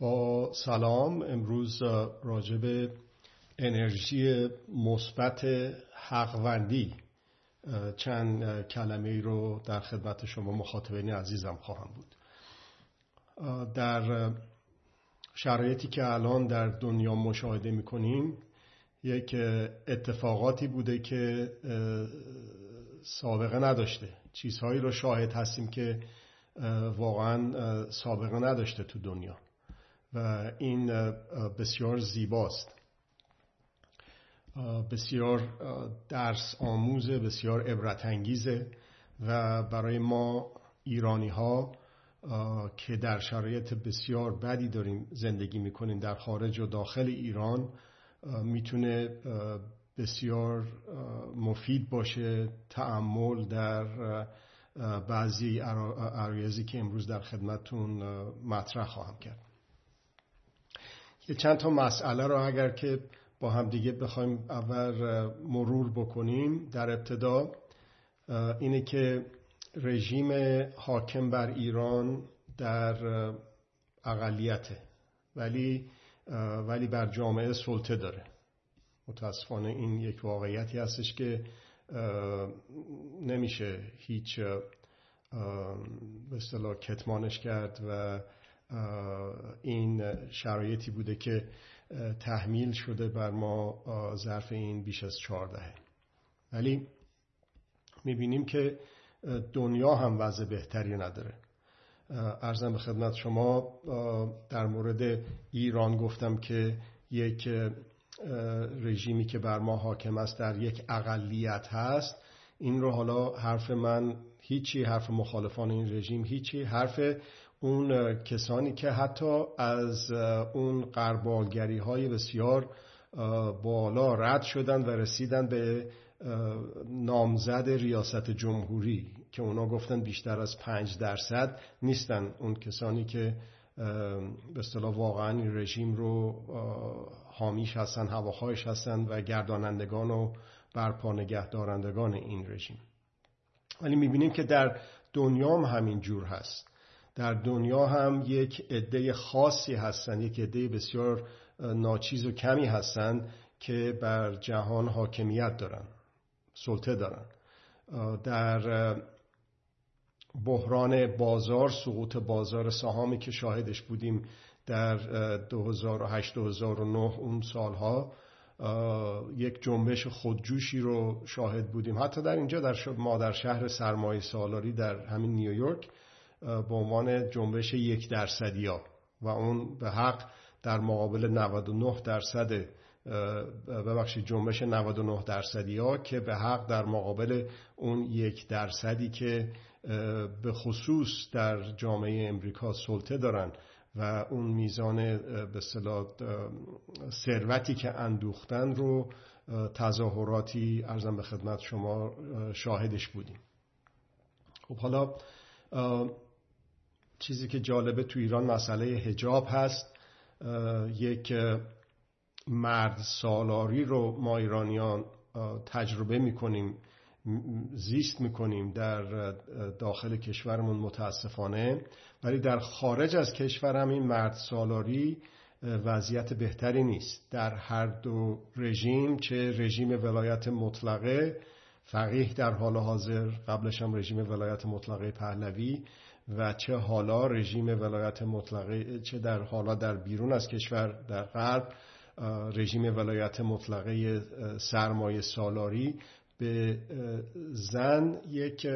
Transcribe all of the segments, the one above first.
با سلام. امروز راجب انرژی مثبت حقوندی چند کلمه ای رو در خدمت شما مخاطبین عزیزم خواهم بود. در شرایطی که الان در دنیا مشاهده می‌کنیم یک اتفاقاتی بوده که سابقه نداشته. چیزهایی رو شاهد هستیم که واقعا سابقه نداشته تو دنیا. و این بسیار زیباست. بسیار درس آموزه بسیار عبرت انگیزه و برای ما ایرانی ها که در شرایط بسیار بدی داریم زندگی می‌کنیم در خارج و داخل ایران می‌تونه بسیار مفید باشه تعمل در بعضی عرایزی که امروز در خدمتون مطرح خواهم کرد. چند تا مسئله رو اگر که با هم دیگه بخوایم اول مرور بکنیم در ابتدا اینه که رژیم حاکم بر ایران در اقلیته ولی ولی بر جامعه سلطه داره. متاسفانه این یک واقعیتی هستش که نمیشه هیچ به اصطلاح کتمانش کرد و این شرایطی بوده که تحمیل شده بر ما ظرف این بیش از چهاردهه. ولی می‌بینیم که دنیا هم وضع بهتری نداره. ارزم به خدمت شما در مورد ایران گفتم که یک رژیمی که بر ما حاکم است در یک اقلیت هست. این رو حالا حرف من هیچی حرف مخالفان این رژیم هیچی حرف اون کسانی که حتی از اون قربالگری های بسیار بالا رد شدن و رسیدن به نامزد ریاست جمهوری که اونا گفتن بیشتر از پنج درصد نیستن. اون کسانی که به اصطلاح واقعا این رژیم رو حامیش هستن هواخواهش هستن و گردانندگان و برپا نگه دارندگان این رژیم. ولی می‌بینیم که در دنیا هم همین جور هست. در دنیا هم یک عده خاصی هستن یک عده بسیار ناچیز و کمی هستند که بر جهان حاکمیت دارن سلطه دارن. در بحران بازار سقوط بازار سهامی که شاهدش بودیم در 2008-2009 اون سالها یک جنبش خودجوشی رو شاهد بودیم. حتی در اینجا در ما در شهر سرمایه سالاری در همین نیویورک به عنوان جنبش یک درصدی ها. و اون به حق در مقابل 99 درصد ببخشید جنبش 99 درصدی ها که به حق در مقابل اون یک درصدی که به خصوص در جامعه امریکا سلطه دارن و اون میزان به ثروتی که اندوختن رو تظاهراتی ارزم به خدمت شما شاهدش بودیم. خب حالا چیزی که جالبه تو ایران مسئله هجاب هست. یک مرد سالاری رو ما ایرانیان تجربه می‌کنیم زیست می‌کنیم در داخل کشورمون متاسفانه. ولی در خارج از کشورم این مرد سالاری وضعیت بهتری نیست. در هر دو رژیم چه رژیم ولایت مطلقه فقیه در حال حاضر قبلش هم رژیم ولایت مطلقه پهلوی و چه حالا رژیم ولایت مطلقه چه در حالا در بیرون از کشور در غرب رژیم ولایت مطلقه سرمایه سالاری به زن یک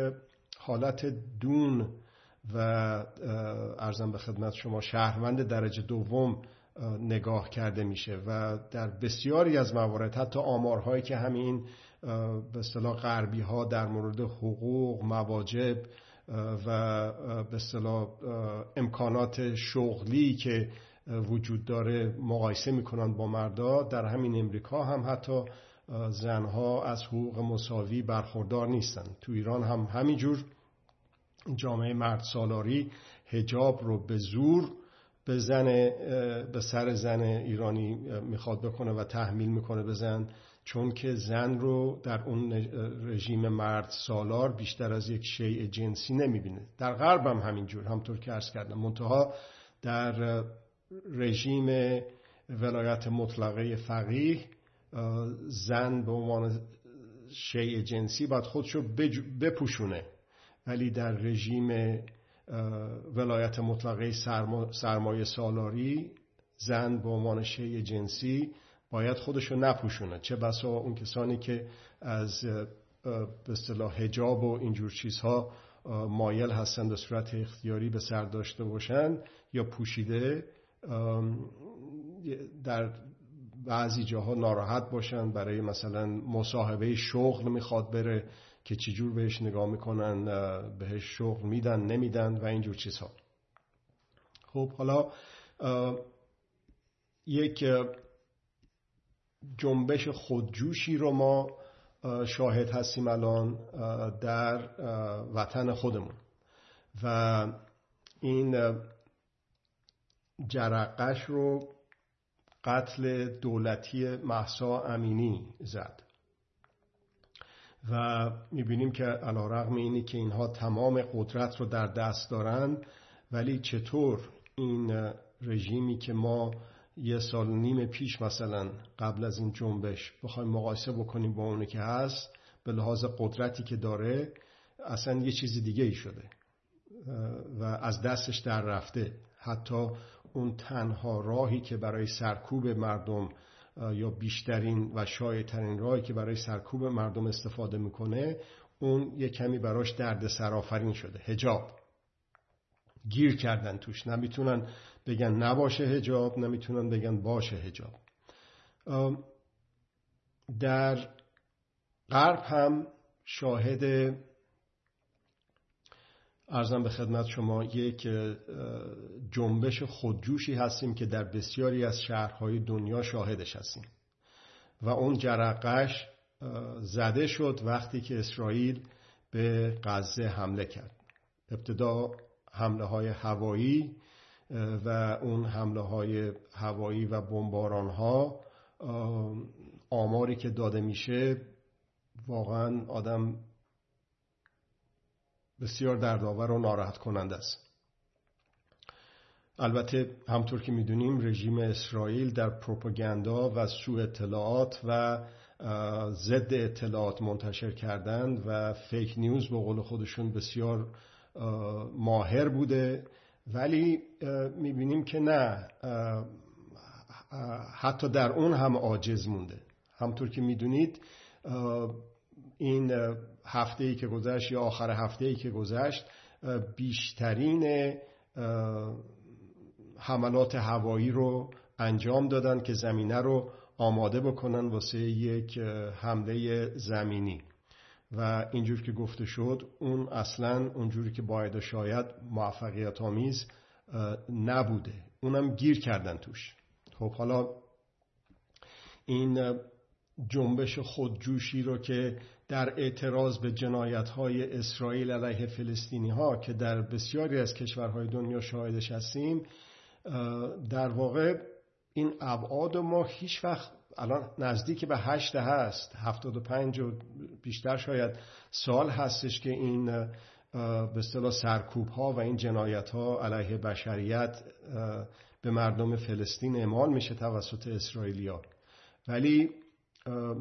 حالت دون و ارزم به خدمت شما شهروند درجه دوم نگاه کرده میشه و در بسیاری از موارد حتی آمارهایی که همین به اصطلاح غربی ها در مورد حقوق مواجب و به اصطلاح امکانات شغلی که وجود داره مقایسه می‌کنن با مردا. در همین امریکا هم حتی زنها از حقوق مساوی برخوردار نیستن. تو ایران هم همینجور. جامعه مرد سالاری هجاب رو به زور به زن به سر زن ایرانی می‌خواد بکنه و تحمیل می‌کنه به زن. چون که زن رو در اون رژیم مرد سالار بیشتر از یک شیء جنسی نمی‌بینه. در غرب هم همینجور همطور که ارز کردم. منتها در رژیم ولایت مطلقه فقیه زن به عنوان شیء جنسی باید خودشو بپوشونه. ولی در رژیم ولایت مطلقه سرمایه سالاری زن به عنوان شیء جنسی باید خودشو نپوشونه. چه بسا اون کسانی که از به اصطلاح حجاب و اینجور چیزها مایل هستند به صورت اختیاری به سر داشته باشن یا پوشیده در بعضی جاها ناراحت باشن برای مثلا مصاحبه شغل می‌خواد بره که چجور بهش نگاه می‌کنن بهش شغل میدن نمیدن و اینجور چیزها. خب حالا یک جنبش خودجوشی رو ما شاهد هستیم الان در وطن خودمون. و این جرقش رو قتل دولتی محسا امینی زد. و می‌بینیم که علا رقم اینی که اینها تمام قدرت رو در دست دارن ولی چطور این رژیمی که ما یه سال نیم پیش مثلا قبل از این جنبش بخوایم مقایسه بکنیم با اونی که هست به لحاظ قدرتی که داره اصلا یه چیز دیگه ای شده. و از دستش در رفته. حتی اون تنها راهی که برای سرکوب مردم یا بیشترین و شایعترین راهی که برای سرکوب مردم استفاده می‌کنه اون یه کمی براش درد سرآفرین شده. هجاب گیر کردن توش. نمی‌تونن بگن نباشه هجاب نمی‌تونن بگن باشه هجاب در غرب هم شاهد ارزم به خدمت شما یک جنبش خودجوشی هستیم که در بسیاری از شهرهای دنیا شاهدش هستیم. و اون جرقش زده شد وقتی که اسرائیل به غزه حمله کرد. ابتدا حمله های هوایی و اون حمله های هوایی و بمباران ها آماری که داده میشه واقعا آدم بسیار دردآور و ناراحت کننده است. البته همطور که می‌دونیم رژیم اسرائیل در پروپاگاندا و سوء اطلاعات و ضد اطلاعات منتشر کردند و فیک نیوز به قول خودشون بسیار ماهر بوده. ولی می‌بینیم که نه حتی در اون هم عاجز مونده. همطور که می‌دونید این هفته ای که گذشت یا آخر هفته ای که گذشت بیشترین حملات هوایی رو انجام دادن که زمینه رو آماده بکنن واسه یک حمله زمینی. و اینجور که گفته شد اون اصلا اونجوری که باید شاید موفقیت آمیز نبوده. اونم گیر کردن توش. خب حالا این جنبش خودجوشی رو که در اعتراض به جنایت های اسرائیل علیه فلسطینی ها که در بسیاری از کشورهای دنیا شاهدش هستیم در واقع این ابعاد ما هیچ وقت الان نزدیک به هشت هست هفتاد و پنج و بیشتر شاید سال هستش که این به اصطلاح سرکوب ها و این جنایت ها علیه بشریت به مردم فلسطین اعمال میشه توسط اسرائیلیا ولی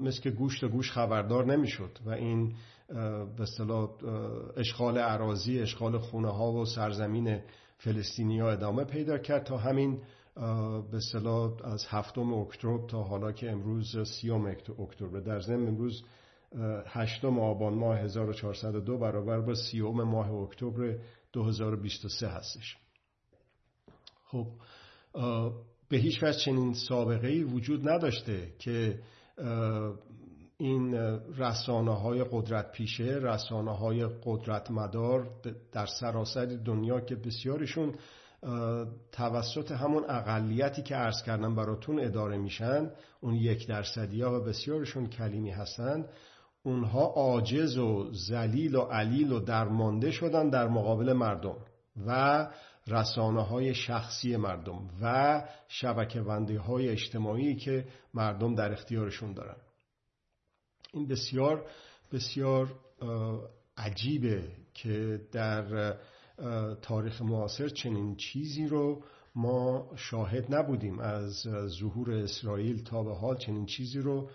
مثل که گوش تا گوش خبردار نمی‌شد و این به اصطلاح اشغال عراضی اشغال خونه ها و سرزمین فلسطینی ها ادامه پیدا کرد تا همین به اصطلاح از هفتم اکتبر تا حالا که امروز سیوم اکتبر. در ضمن امروز هشتم آبان ماه 1402 برابر با سیوم ماه اکتبر 2023 هستش. خب به هیچ وجه چنین سابقه ای وجود نداشته که این رسانه های قدرت پیشه رسانه های قدرت مدار در سراسر دنیا که بسیارشون توسط همون اقلیتی که عرض کردم براتون اداره میشن اون یک درصدی ها و بسیارشون کلیمی هستند اونها عاجز و زلیل و علیل و درمانده شدن در مقابل مردم و رسانه های شخصی مردم و شبکه وندی های اجتماعی که مردم در اختیارشون دارن. این بسیار بسیار عجیبه که در تاریخ معاصر چنین چیزی رو ما شاهد نبودیم. از ظهور اسرائیل تا به حال چنین چیزی رو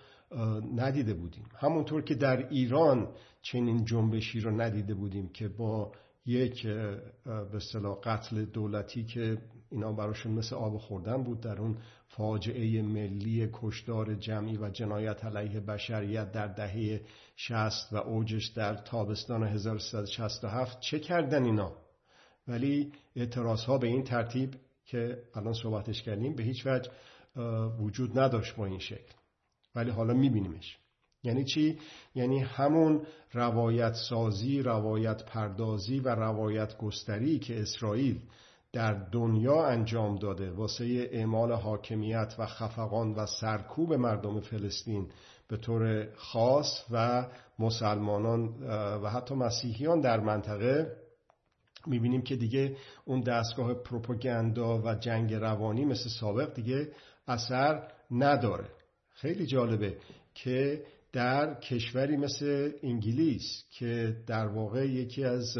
ندیده بودیم. همونطور که در ایران چنین جنبشی رو ندیده بودیم که با یک به اصطلاح قتل دولتی که اینا براشون مثل آب خوردن بود در اون فاجعه ملی کشدار جمعی و جنایت علیه بشریت در دهه 60 و اوجش در تابستان 1367 چه کردن اینا؟ ولی اعتراض ها به این ترتیب که الان صحبتش کردیم به هیچ وجه وجود نداشت با این شکل ولی حالا میبینیمش یعنی چی؟ یعنی همون روایت سازی، روایت پردازی و روایت گستری که اسرائیل در دنیا انجام داده واسه اعمال حاکمیت و خفقان و سرکوب مردم فلسطین به طور خاص و مسلمانان و حتی مسیحیان در منطقه می‌بینیم که دیگه اون دستگاه پروپاگاندا و جنگ روانی مثل سابق دیگه اثر نداره. خیلی جالبه که در کشوری مثل انگلیس که در واقع یکی از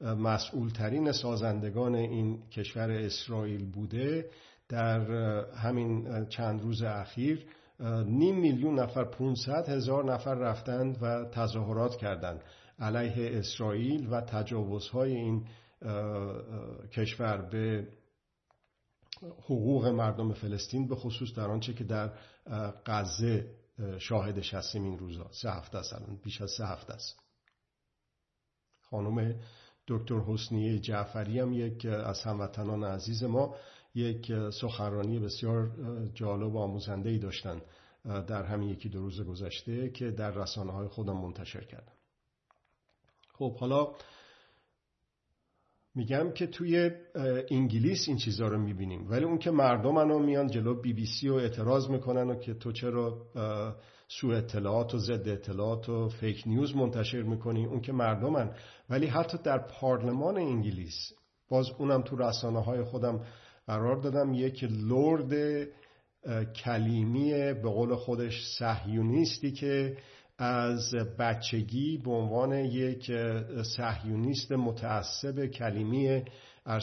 مسئولترین سازندگان این کشور اسرائیل بوده در همین چند روز اخیر نیم میلیون نفر 500 هزار نفر رفتند و تظاهرات کردند. علیه اسرائیل و تجاوزهای این کشور به حقوق مردم فلسطین به خصوص در آنچه که در غزه شاهدش هستیم این روزا. سه هفته است الان بیش از سه هفته است. خانم دکتر حسنی جعفری هم یک از هموطنان عزیز ما یک سخنرانی بسیار جالب و آموزنده ای داشتن در همین یکی دو روز گذشته که در رسانه های خودم منتشر کردم. خب حالا میگم که توی انگلیس این چیزها رو می‌بینیم. ولی اون که مردم منو میان جلو بی بی سی و اعتراض می‌کنن و که تو چرا سو اطلاعات و ضد اطلاعات و فیک نیوز منتشر می‌کنی اون که مردمن ولی حتی در پارلمان انگلیس باز اونم تو رسانه های خودم قرار دادم یک لرد کلیمی به قول خودش صهیونیستی که از بچگی به عنوان یک صهیونیست متعصب کلیمی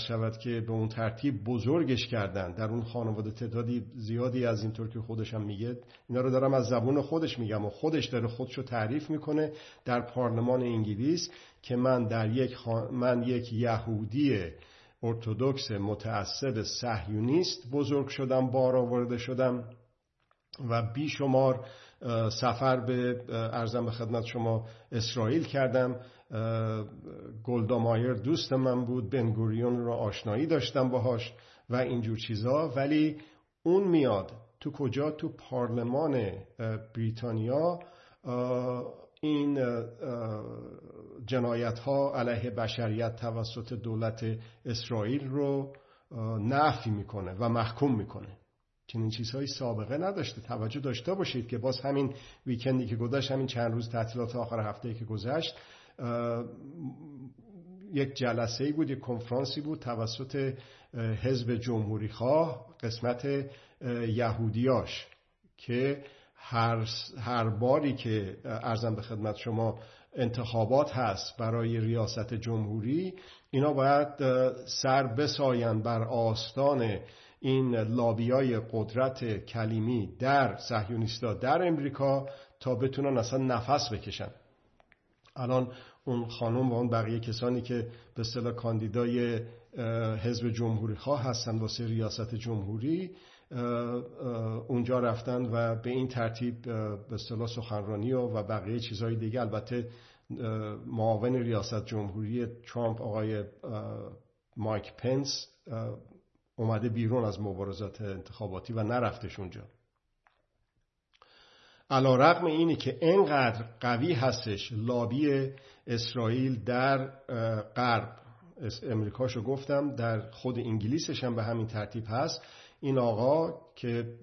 شود که به اون ترتیب بزرگش کردن. در اون خانواده تعدادی زیادی از اینطور که خودش هم میگه اینا رو دارم از زبون خودش میگم و خودش داره خودشو تعریف می‌کنه در پارلمان انگلیس که من در یک من یک یهودی ارتودکس متعصب صهیونیست بزرگ شدم بار آورده شدم و بیشمار سفر به ارزم به خدمت شما اسرائیل کردم. گلدامایر دوست من بود بنگوریون رو آشنایی داشتم باهاش و اینجور چیزا. ولی اون میاد. تو کجا؟ تو پارلمان بریتانیا. این جنایت ها علیه بشریت توسط دولت اسرائیل رو نفی می‌کنه و محکوم می‌کنه. چنین چیزهایی سابقه نداشته. توجه داشته باشید که باز همین ویکندی که گذشت همین چند روز تعطیلات آخر هفته که گذشت یک جلسه ای بود یک کنفرانسی بود توسط حزب جمهوری خواه قسمت یهودیاش که هر, هر باری که ارزم به خدمت شما انتخابات هست برای ریاست جمهوری اینا باید سر بساین بر آستان این لابیای قدرت کلیمی در صهیونیستا در امریکا تا بتونن اصلا نفس بکشن. الان اون خانم و اون بقیه کسانی که به اصطلاح کاندیدای حزب جمهوری خواه هستن واسه ریاست جمهوری اونجا رفتن و به این ترتیب به اصطلاح سخنرانی و, و بقیه چیزهای دیگه. البته معاون ریاست جمهوری ترامپ آقای مایک پنس اومده بیرون از مبارزات انتخاباتی و نرفتش اونجا. علا رقم اینی که انقدر قوی هستش لابی اسرائیل در غرب. امریکاشو گفتم در خود انگلیسش هم به همین ترتیب هست. این آقا که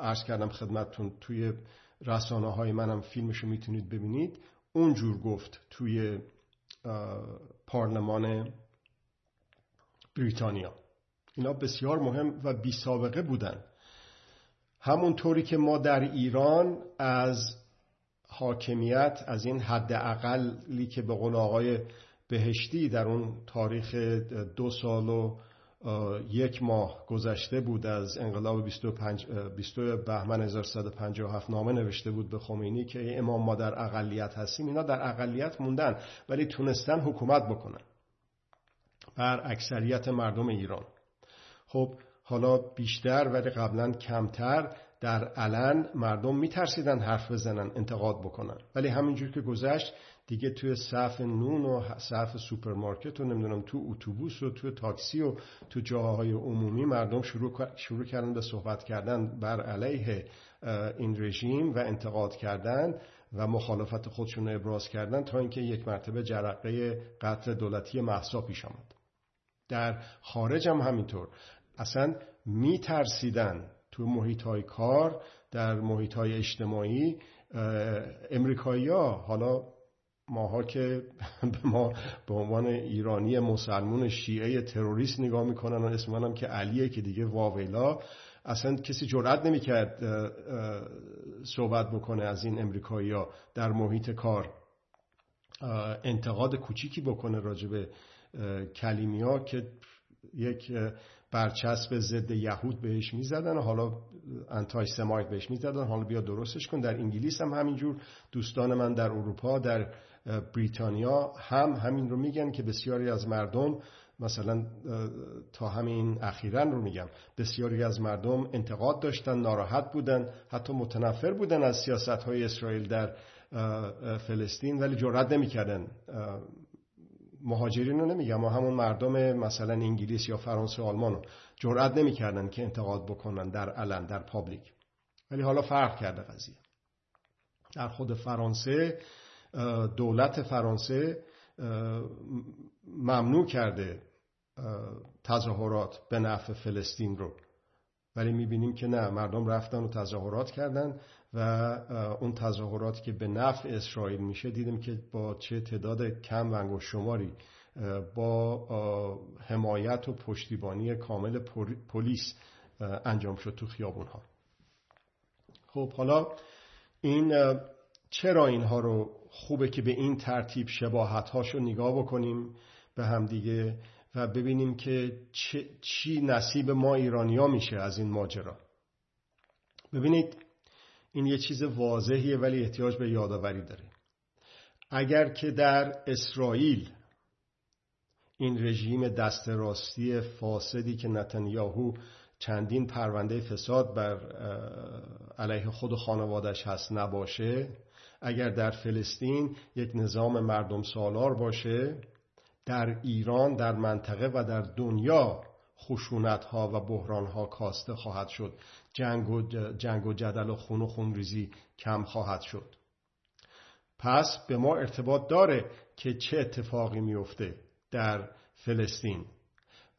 عرض کردم خدمتتون توی رسانه های منم فیلمشو می‌تونید ببینید اونجور گفت توی پارلمان بریتانیا. اینا بسیار مهم و بی سابقه بودن. همونطوری که ما در ایران از حاکمیت از این حد اقلی که به قول آقای بهشتی در اون تاریخ دو سال و یک ماه گذشته بود از انقلاب 25 بهمن 1357 نامه نوشته بود به خمینی که امام ما در اقلیت هستیم اینا در اقلیت موندن ولی تونستن حکومت بکنن. بر اکثریت مردم ایران. خب حالا بیشتر ولی قبلا کمتر در علن مردم میترسیدن حرف بزنن انتقاد بکنن. ولی همینجور که گذشت دیگه توی صف نون و صف سوپرمارکت و نمی‌دونم تو اتوبوس و تو تاکسی و تو جاهای عمومی مردم شروع, شروع کردن به صحبت کردن بر علیه این رژیم و انتقاد کردن و مخالفت خودشون ابراز کردن تا اینکه یک مرتبه جرقه قتل دولتی مهسا پیش آمد. در خارج هم همینطور. اصلا میترسیدن تو محیط های کار در محیط های اجتماعی امریکایی حالا ماها که به ما به عنوان ایرانی مسلمون شیعه تروریست نگاه می‌کنن و اسم منم که علیه که دیگه واویلا اصلا کسی جرأت نمی‌کرد صحبت بکنه از این امریکایی ها در محیط کار. انتقاد کوچیکی بکنه راجب کلیمیا که یک برچسب ضد یهود بهش می‌زدن حالا انتای سمایت بهش می‌زدن. حالا بیا درستش کن. در انگلیس هم همینجور. دوستان من در اروپا در بریتانیا هم همین رو میگن که بسیاری از مردم مثلا تا همین اخیرا رو میگم بسیاری از مردم انتقاد داشتن ناراحت بودن حتی متنفر بودن از سیاست های اسرائیل در فلسطین ولی جرأت نمی‌کردن مهاجرین رو نمیگم ما همون مردم مثلا انگلیس یا فرانسه و آلمان جرأت نمی‌کردن که انتقاد بکنن در علن در پابلیک. ولی حالا فرق کرده قضیه. در خود فرانسه دولت فرانسه ممنوع کرده تظاهرات به نفع فلسطین رو ولی می‌بینیم که نه مردم رفتن و تظاهرات کردن و اون تظاهراتی که به نفع اسرائیل میشه دیدیم که با چه تعداد کم و شماری با حمایت و پشتیبانی کامل پلیس انجام شد تو خیابون ها خب حالا این چرا اینها رو خوبه که به این ترتیب شباهت هاشو نگاه بکنیم؟ به همدیگه و ببینیم که چی نصیب ما ایرانیا میشه از این ماجرا. ببینید این یه چیز واضحیه ولی احتیاج به یادآوری داره اگر که در اسرائیل این رژیم دست راستی فاسدی که نتانیاهو چندین پرونده فساد بر علیه خود و خانوادش هست نباشه اگر در فلسطین یک نظام مردم سالار باشه در ایران در منطقه و در دنیا خشونت ها و بحران ها کاسته خواهد شد. جنگ و, جنگ و جدل و خون و خونریزی کم خواهد شد. پس به ما ارتباط داره که چه اتفاقی میفته در فلسطین.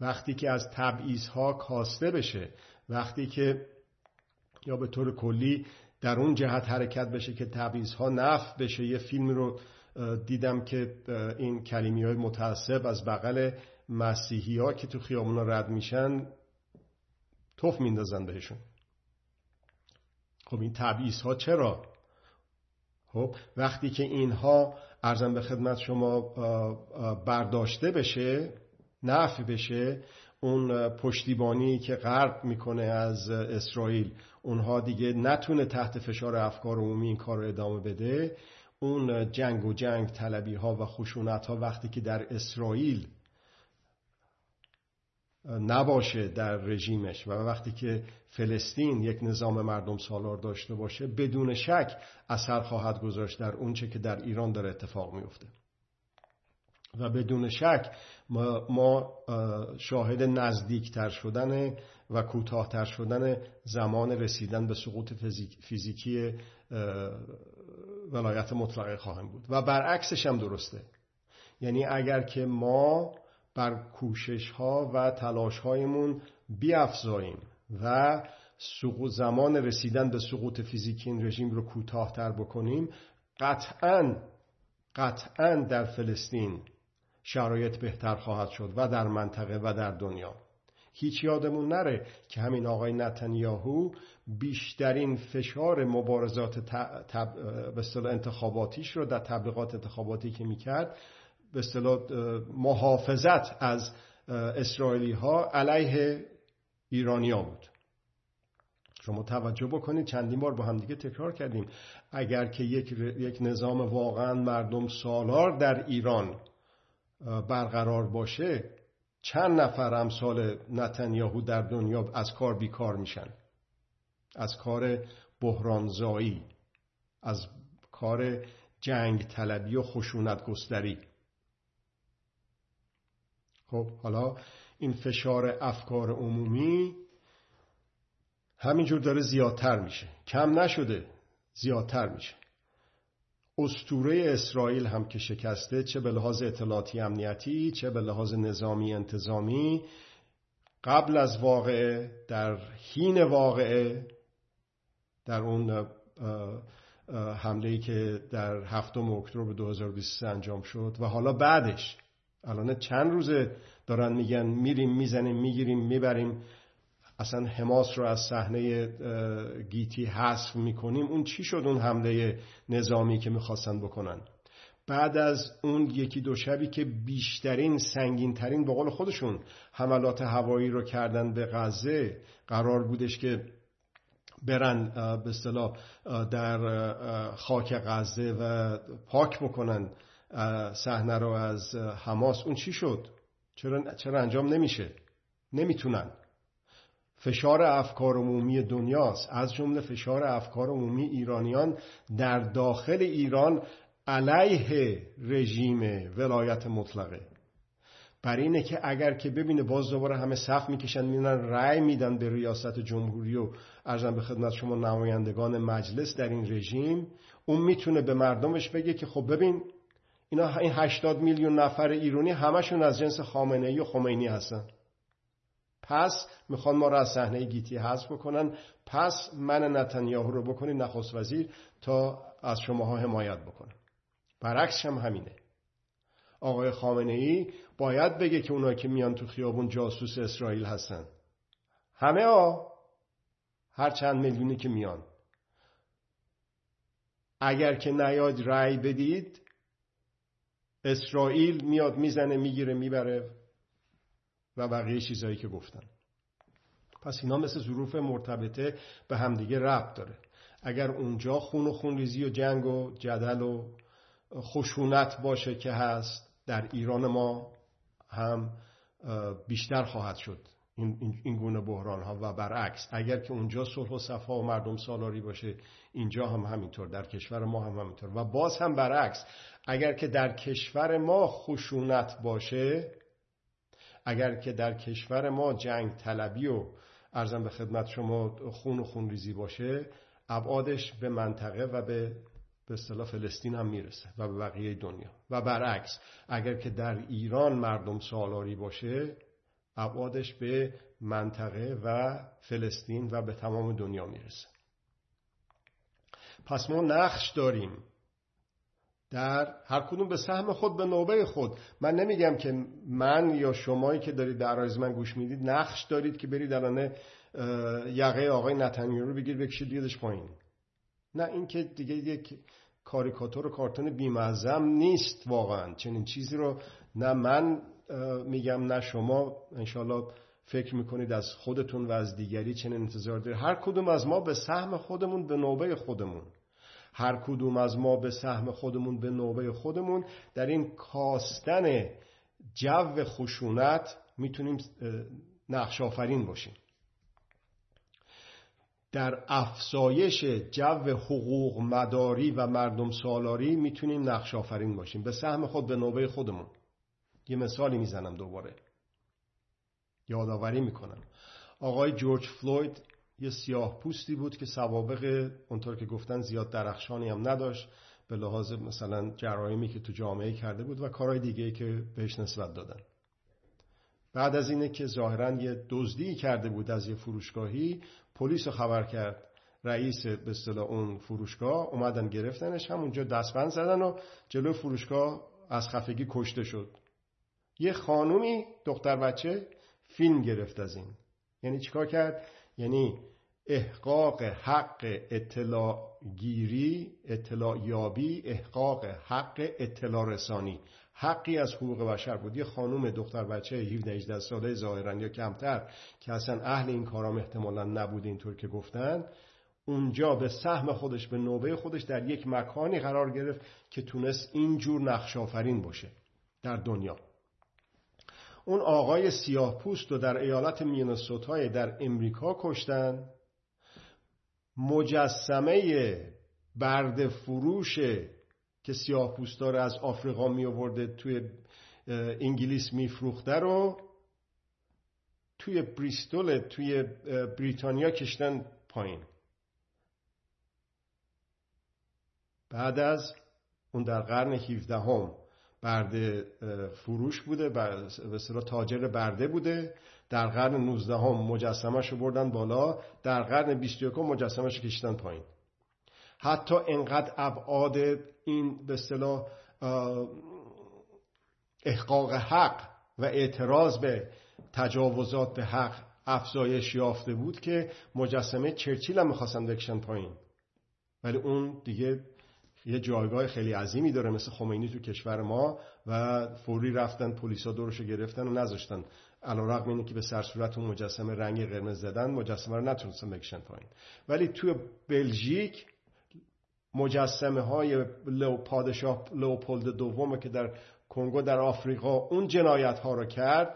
وقتی که از تبعیض ها کاسته بشه وقتی که یا به طور کلی در اون جهت حرکت بشه که تبعیض ها نف بشه یه فیلم رو دیدم که این کلیمی های متعصب از بغل مسیحی ها که تو خیابونا رد میشن توف میندازن بهشون. خب این تبعیض ها چرا؟ خب وقتی که اینها ارزم به خدمت شما برداشته بشه نفع بشه اون پشتیبانی که غرب می‌کنه از اسرائیل اونها دیگه نتونه تحت فشار افکار عمومی این کار رو ادامه بده. اون جنگ و جنگ طلبی ها و خشونت ها وقتی که در اسرائیل نباشه در رژیمش و وقتی که فلسطین یک نظام مردم سالار داشته باشه بدون شک اثر خواهد گذاشت در اونچه که در ایران داره اتفاق میفته و بدون شک ما شاهد نزدیکتر شدن و کوتاهتر شدن زمان رسیدن به سقوط فیزیکی ولایت مطلقه خواهیم بود. و برعکسش هم درسته. یعنی اگر که ما بر کوشش ها و تلاش هایمون بیافزاییم و سقوط زمان رسیدن به سقوط فیزیکی این رژیم رو کوتاهتر بکنیم قطعا قطعا در فلسطین شرایط بهتر خواهد شد و در منطقه و در دنیا. هیچ یادمون نره که همین آقای نتانیاهو بیشترین فشار مبارزات به انتخاباتیش رو در تبلیغات انتخاباتی که می‌کرد به اصطلاح محافظت از اسرائیلی ها علیه ایرانیا بود. شما توجه بکنید چندین بار با همدیگه تکرار کردیم. اگر که یک, یک نظام واقعا مردم سالار در ایران برقرار باشه چند نفر امثال نتانیاهو در دنیا از کار بیکار میشن. از کار بحرانزایی از کار جنگ طلبی و خشونت گستری. خب حالا این فشار افکار عمومی همینجور داره زیادتر میشه. کم نشده زیادتر میشه. استوره اسرائیل هم که شکسته چه به لحاظ اطلاعاتی امنیتی چه به لحاظ نظامی انتظامی قبل از واقعه در حین واقعه در اون حمله ای که در هفتم اکتبر 2023 انجام شد و حالا بعدش الان چند روزه دارن میگن میریم می‌زنیم می‌گیریم می‌بریم. اصلا حماس رو از صحنه گیتی حذف می‌کنیم. اون چی شد؟ اون حمله نظامی که می‌خواستن بکنن. بعد از اون یکی دو شبی که بیشترین سنگینترین به قول خودشون حملات هوایی رو کردن به غزه قرار بودش که برن به اصطلاح در خاک غزه و پاک بکنن صحنه رو از حماس. اون چی شد؟ چرا, چرا انجام نمیشه؟ نمی‌تونن. فشار افکار عمومی دنیاست. از جمله فشار افکار عمومی ایرانیان در داخل ایران علیه رژیم ولایت مطلقه. برای اینه که اگر که ببینه باز دوباره همه صف می‌کشن میدن رأی میدن به ریاست جمهوری و ارزم به خدمت شما نمایندگان مجلس در این رژیم اون می‌تونه به مردمش بگه که خب ببین اینا این 80 میلیون نفر ایرانی همشون از جنس خامنه ای و خمینی هستن. پس می‌خوان ما رو از صحنه گیتی حذف بکنن. پس من نتانیاهو رو بکنید نخست وزیر تا از شماها حمایت بکنم برعکس هم همینه. آقای خامنه ای باید بگه که اونایی که میان تو خیابون جاسوس اسرائیل هستن. همه ها هر چند میلیونی که میان. اگر که نیاد رأی بدید اسرائیل میاد می‌زنه می‌گیره می‌بره. و بقیه چیزهایی که گفتن پس اینا مثل ظروف مرتبطه به همدیگه ربط داره. اگر اونجا خون و خونریزی و جنگ و جدل و خشونت باشه که هست در ایران ما هم بیشتر خواهد شد این, این گونه بحران ها و برعکس اگر که اونجا صلح و صفا و مردم سالاری باشه اینجا هم همینطور در کشور ما هم همینطور. و باز هم برعکس اگر که در کشور ما خشونت باشه اگر که در کشور ما جنگ طلبی و ارزم به خدمت شما خون و خونریزی باشه ابعادش به منطقه و به به اصطلاح فلسطین هم می‌رسه و به بقیه دنیا. و برعکس اگر که در ایران مردم سالاری باشه ابعادش به منطقه و فلسطین و به تمام دنیا می‌رسه. پس ما نقش داریم. در هر کدوم به سهم خود به نوبه خود. من نمیگم که من یا شمایی که دارید در آیز من گوش می‌دید نقش دارید که برید الان یقه آقای نتانیاهو رو بگیر بکشید دیدش پایین. نه این که دیگه یک کاریکاتور و کارتون بیمزم نیست واقعا. چنین چیزی رو نه من میگم نه شما. انشالله فکر می‌کنید از خودتون و از دیگری چنین انتظار دارید. هر کدوم از ما به سهم خودمون به نوبه خودمون. هر کدوم از ما به سهم خودمون به نوبه خودمون. در این کاستن جو خشونت می‌تونیم نقش آفرین باشیم. در افزایش جو حقوق مداری و مردم سالاری می‌تونیم نقش آفرین باشیم. به سهم خود به نوبه خودمون. یه مثالی می‌زنم دوباره. یادآوری می‌کنم. آقای جورج فلوید یه سیاه پوستی بود که سوابق اونطور که گفتن زیاد درخشانی هم نداشت به لحاظ مثلا جرایمی که تو جامعه کرده بود و کارهای دیگه که بهش نسبت دادن. بعد از اینه که ظاهرا یه دزدی کرده بود از یه فروشگاهی پلیس رو خبر کرد. رئیس به اصطلاح اون فروشگاه اومدن گرفتنش همونجا دستبند زدن و جلو فروشگاه از خفگی کشته شد. یه خانومی دختر بچه فیلم گرفت از این. یعنی چیکار کرد؟ یعنی احقاق حق اطلاع گیری اطلاع یابی احقاق حق اطلاع رسانی حقی از حقوق بشر بود. یه خانوم دختر بچه 17 18 ساله ظاهرا یا کمتر که اصلا اهل این کارام احتمالا نبود اینطور که گفتن اونجا به سهم خودش به نوبه خودش در یک مکانی قرار گرفت که تونست اینجور نقش آفرین باشه در دنیا. اون آقای سیاه پوست رو در ایالت مینسوتای در امریکا کشتن. مجسمه برد فروش که سیاه رو از آفریقا می آورده توی انگلیس میفروخته رو توی بریستول توی بریتانیا کشتن پایین. بعد از اون در قرن 17 هم برده فروش بوده به تاجر برده بوده. در قرن 19 هم مجسمش رو بردن بالا. در قرن 21 مجسمش رو کشتن پایین. حتی انقدر ابعاد این به اصطلاح احقاق حق و اعتراض به تجاوزات به حق افزایش یافته بود که مجسمه چرچیل هم می‌خواستن بکشن پایین. ولی اون دیگه یه جایگاه خیلی عظیمی داره مثل خمینی تو کشور ما و فوری رفتن پلیسا دورشو گرفتن و نذاشتن. علیرغم اینه که به سر صورت اون مجسمه رنگ قرمز زدن مجسمه رو نتونستن بکشن پایین. ولی توی بلژیک مجسمه های لو پادشاه لوپولد دوم که در کنگو در آفریقا اون جنایت ها رو کرد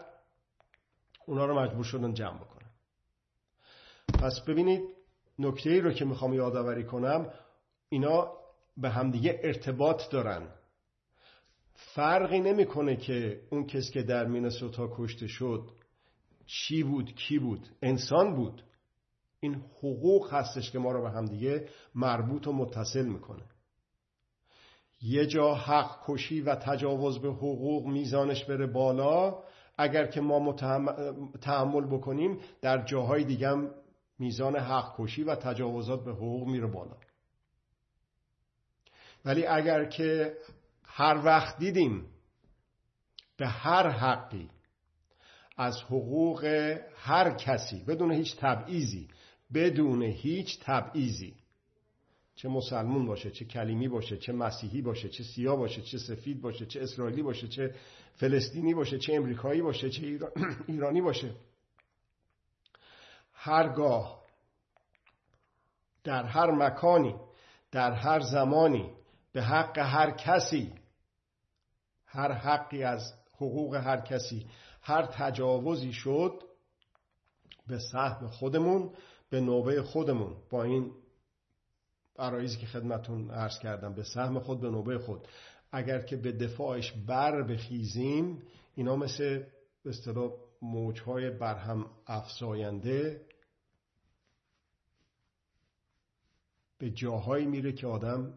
اونا رو مجبور شدن جمع بکنن. پس ببینید نکته ای رو که می‌خوام یادآوری کنم اینا به همدیگه ارتباط دارن. فرقی نمی‌کنه که اون کس که در مینسوتا کشته شد چی بود کی بود؟ انسان بود. این حقوق هستش که ما رو به همدیگه مربوط و متصل می‌کنه. یه جا حق کشی و تجاوز به حقوق میزانش بره بالا اگر که ما تحمل بکنیم در جاهای دیگه میزان حق کشی و تجاوزات به حقوق میره بالا. ولی اگر که هر وقت دیدیم به هر حقی از حقوق هر کسی بدون هیچ تبعیضی بدون هیچ تبعیضی چه مسلمون باشه چه کلیمی باشه چه مسیحی باشه چه سیاه باشه چه سفید باشه چه اسرائیلی باشه چه فلسطینی باشه چه امریکایی باشه چه ایرانی باشه هرگاه در هر مکانی در هر زمانی به حق هر کسی هر حقی از حقوق هر کسی هر تجاوزی شد به سهم خودمون به نوبه خودمون. با این عرایزی که خدمتون عرض کردم به سهم خود به نوبه خود. اگر که به دفاعش بر بخیزیم اینا مثل به اصطلاح موجهای برهم افزاینده به جاهایی میره که آدم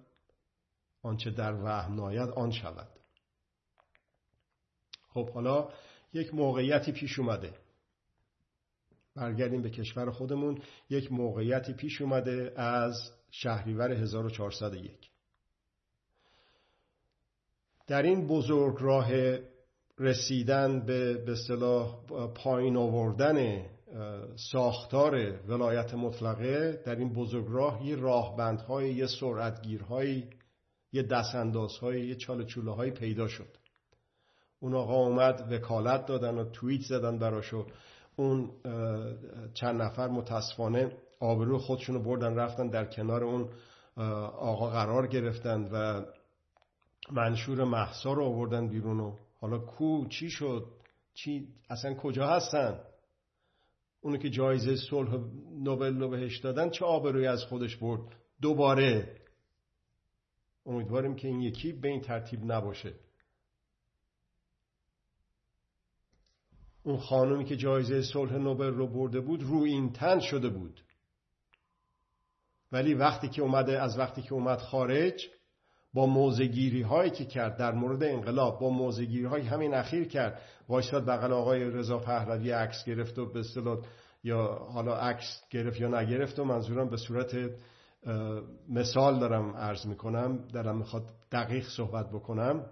آنچه در وهم ناید آن شود. خب حالا یک موقعیتی پیش اومده. برگردیم به کشور خودمون. یک موقعیتی پیش اومده از شهریور 1401 در این بزرگ راه رسیدن به به پایین آوردن ساختار ولایت مطلقه در این بزرگ راه یه راهبندهای یه سرعتگیرهایی یه دستاندازهای یه چاله چوله پیدا شد. اون آقا اومد وکالت دادن و توییت زدن براشو اون چند نفر متاسفانه آبرو خودشونو بردن رفتن در کنار اون آقا قرار گرفتن و منشور محسا رو آوردن بیرون و حالا کو چی شد؟ چی؟ اصلا کجا هستن؟ اونو که جایزه صلح نوبل رو بهش دادن چه آبروی از خودش برد؟ دوباره امیدواریم که این یکی به این ترتیب نباشه. اون خانمی که جایزه صلح نوبل رو برده بود رو این تن شده بود. ولی وقتی که اومده از وقتی که اومد خارج با موزگیری هایی که کرد در مورد انقلاب با موزگیری های همین اخیر کرد. وایساد بغل آقای رضا پهلوی عکس گرفت و به اصطلاح یا حالا عکس گرفت یا نگرفت و منظورم به صورت مثال دارم عرض می‌کنم دارم می‌خواد دقیق صحبت بکنم.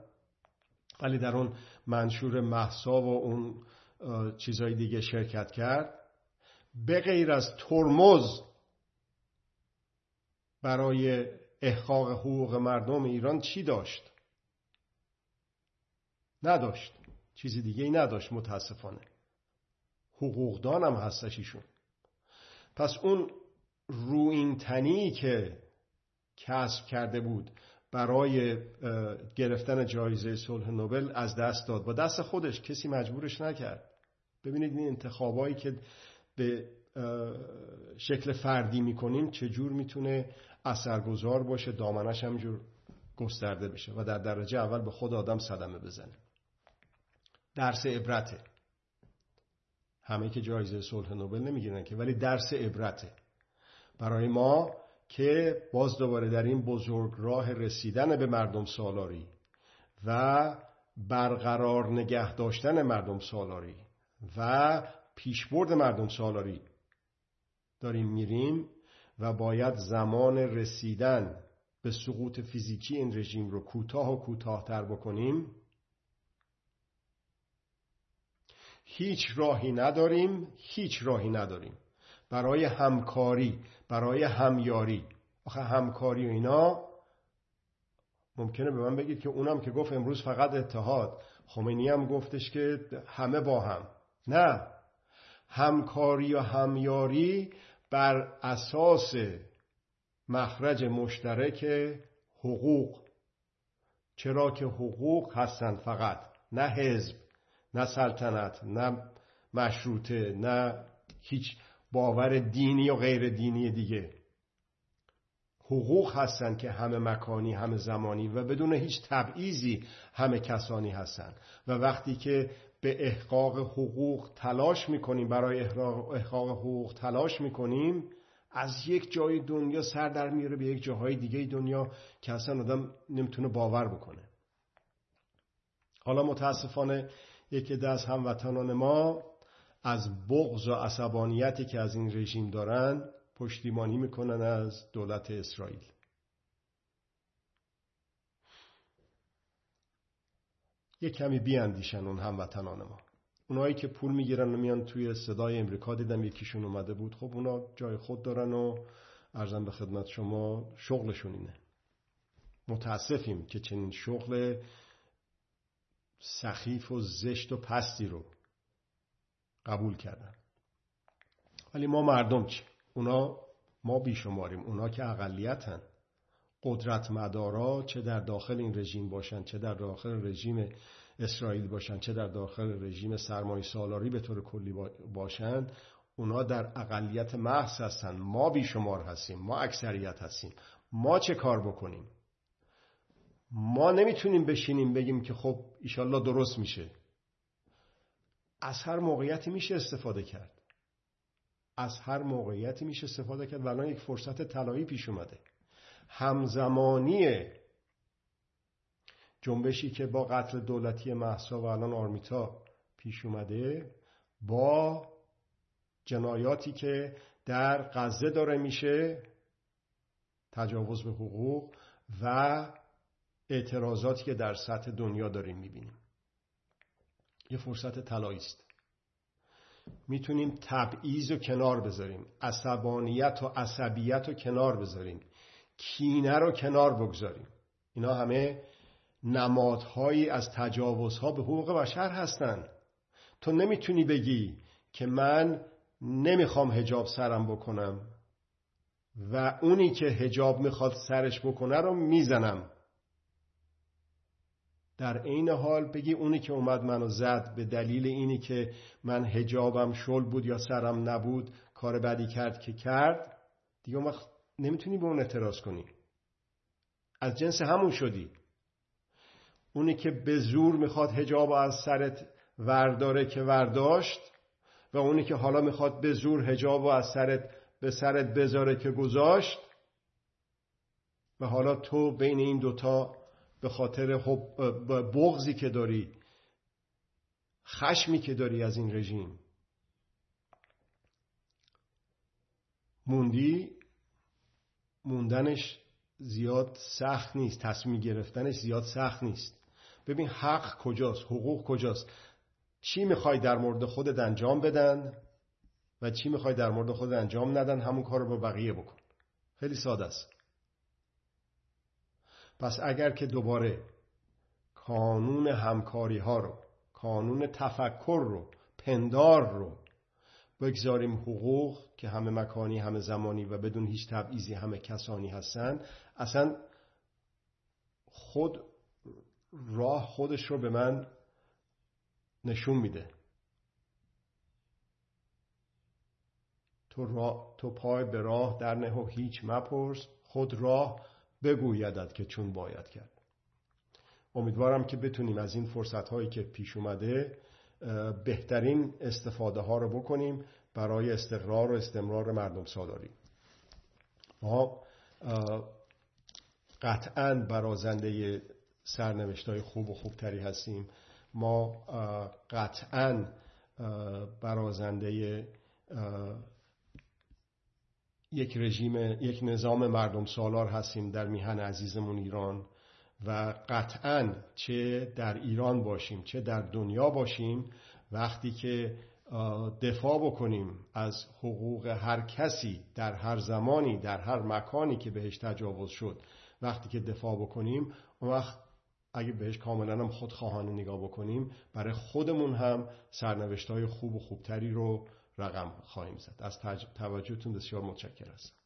ولی در اون منشور محسا و اون چیزهای دیگه شرکت کرد. به غیر از ترمز برای احقاق حقوق مردم ایران چی داشت؟ نداشت. چیزی دیگه ای نداشت متاسفانه. حقوقدان هم هستش ایشون. پس اون روینتنی که کسب کرده بود برای گرفتن جایزه صلح نوبل از دست داد. با دست خودش کسی مجبورش نکرد. ببینید این انتخابایی که به شکل فردی می‌کنیم چجور می‌تونه اثرگذار باشه دامنش همجور گسترده بشه و در درجه اول به خود آدم صدمه بزنه. درس عبرته. همه که جایزه صلح نوبل نمی‌گیرن که ولی درس عبرته. برای ما که باز دوباره در این بزرگ راه رسیدن به مردم سالاری و برقرار نگه داشتن مردم سالاری و پیشبرد مردم سالاری داریم میریم و باید زمان رسیدن به سقوط فیزیکی این رژیم رو کوتاه و کوتاهتر بکنیم. هیچ راهی نداریم هیچ راهی نداریم. برای همکاری برای همیاری. آخه همکاری و اینا ممکنه به من بگید که اونم که گفت امروز فقط اتحاد. خمینی هم گفتش که همه با هم. نه. همکاری و همیاری بر اساس مخرج مشترک حقوق. چرا که حقوق هستند فقط. نه حزب نه سلطنت نه مشروطه نه هیچ باور دینی و غیر دینی دیگه. حقوق هستند که همه مکانی همه زمانی و بدون هیچ تبعیضی همه کسانی هستند و وقتی که به احقاق حقوق تلاش می‌کنیم برای احقاق حقوق تلاش می‌کنیم از یک جای دنیا سر در میاره به یک جاهای دیگه دنیا که اصلا آدم نمی‌تونه باور بکنه. حالا متاسفانه یکی از هموطنان ما از بغض و عصبانیتی که از این رژیم دارن پشتیبانی می‌کنن از دولت اسرائیل. یک کمی بیاندیشن اون هموطنان ما. اونایی که پول می‌گیرن و میان توی صدای امریکا دیدم یکیشون اومده بود. خب اونا جای خود دارن و ارزم به خدمت شما شغلشون اینه. متاسفیم که چنین شغل سخیف و زشت و پستی رو قبول کردن. ولی ما مردم چی؟ اونا ما بیشماریم. اونا که اقلیتن. قدرت مدارا چه در داخل این رژیم باشن چه در داخل رژیم اسرائیل باشن چه در داخل رژیم سرمایه سالاری به طور کلی باشن اونا در اقلیت محض هستن. ما بیشمار هستیم. ما اکثریت هستیم. ما چه کار بکنیم؟ ما نمی‌تونیم بشینیم بگیم که خب ایشالله درست میشه. از هر موقعیتی میشه استفاده کرد. از هر موقعیتی میشه استفاده کرد. و یک فرصت طلایی پیش اومده. همزمانی جنبشی که با قتل دولتی محسا و الان آرمیتا پیش اومده با جنایاتی که در غزه داره میشه تجاوز به حقوق و اعتراضاتی که در سطح دنیا داریم می‌بینیم. یه فرصت طلایی است. می‌تونیم تبعیض و کنار بذاریم عصبانیت و عصبیت رو کنار بذاریم کینه رو کنار بگذاریم. اینا همه نمادهایی از تجاوزها به حقوق بشر هستند تو نمی‌تونی بگی که من نمی‌خوام هجاب سرم بکنم و اونی که هجاب می‌خواد سرش بکنه رو می‌زنم. در عین حال بگی اونی که اومد منو زد به دلیل اینی که من هجابم شل بود یا سرم نبود کار بدی کرد که کرد. دیگه وقت نمی‌تونی به اون اعتراض کنی. از جنس همون شدی. اونی که به زور می‌خواد هجاب از سرت ورداره که ورداشت و اونی که حالا می‌خواد به زور هجاب از سرت به سرت بذاره که گذاشت. و حالا تو بین این دوتا به خاطر بغزی که داری خشمی که داری از این رژیم. موندی موندنش زیاد سخت نیست تصمیم گرفتنش زیاد سخت نیست. ببین حق کجاست حقوق کجاست؟ چی می‌خوای در مورد خودت انجام بدن و چی می‌خوای در مورد خودت انجام ندن همون کار رو با بقیه بکن. خیلی ساده است. پس اگر که دوباره کانون همکاری ها رو کانون تفکر رو پندار رو بگذاریم حقوق که همه مکانی همه زمانی و بدون هیچ تبعیضی همه کسانی هستن اصلا خود راه خودش رو به من نشون میده. تو, را... تو پای به راه در نه و هیچ مپرس خود راه بگویدد که چون باید کرد. امیدوارم که بتونیم از این فرصت هایی که پیش اومده بهترین استفاده ها رو بکنیم برای استقرار و استمرار مردم سالاری. ما قطعا برازنده سرنوشت های خوب و خوبتری هستیم. ما قطعا برازنده یک رژیم یک نظام مردم سالار هستیم در میهن عزیزمون ایران و قطعا چه در ایران باشیم چه در دنیا باشیم وقتی که دفاع بکنیم از حقوق هر کسی در هر زمانی در هر مکانی که بهش تجاوز شد وقتی که دفاع بکنیم اون وقت اگه بهش کاملا هم خودخواهانه نگاه بکنیم برای خودمون هم سرنوشت های خوب و خوبتری رو رقم خواهیم زد. از توجهتون بسیار متشکر هستم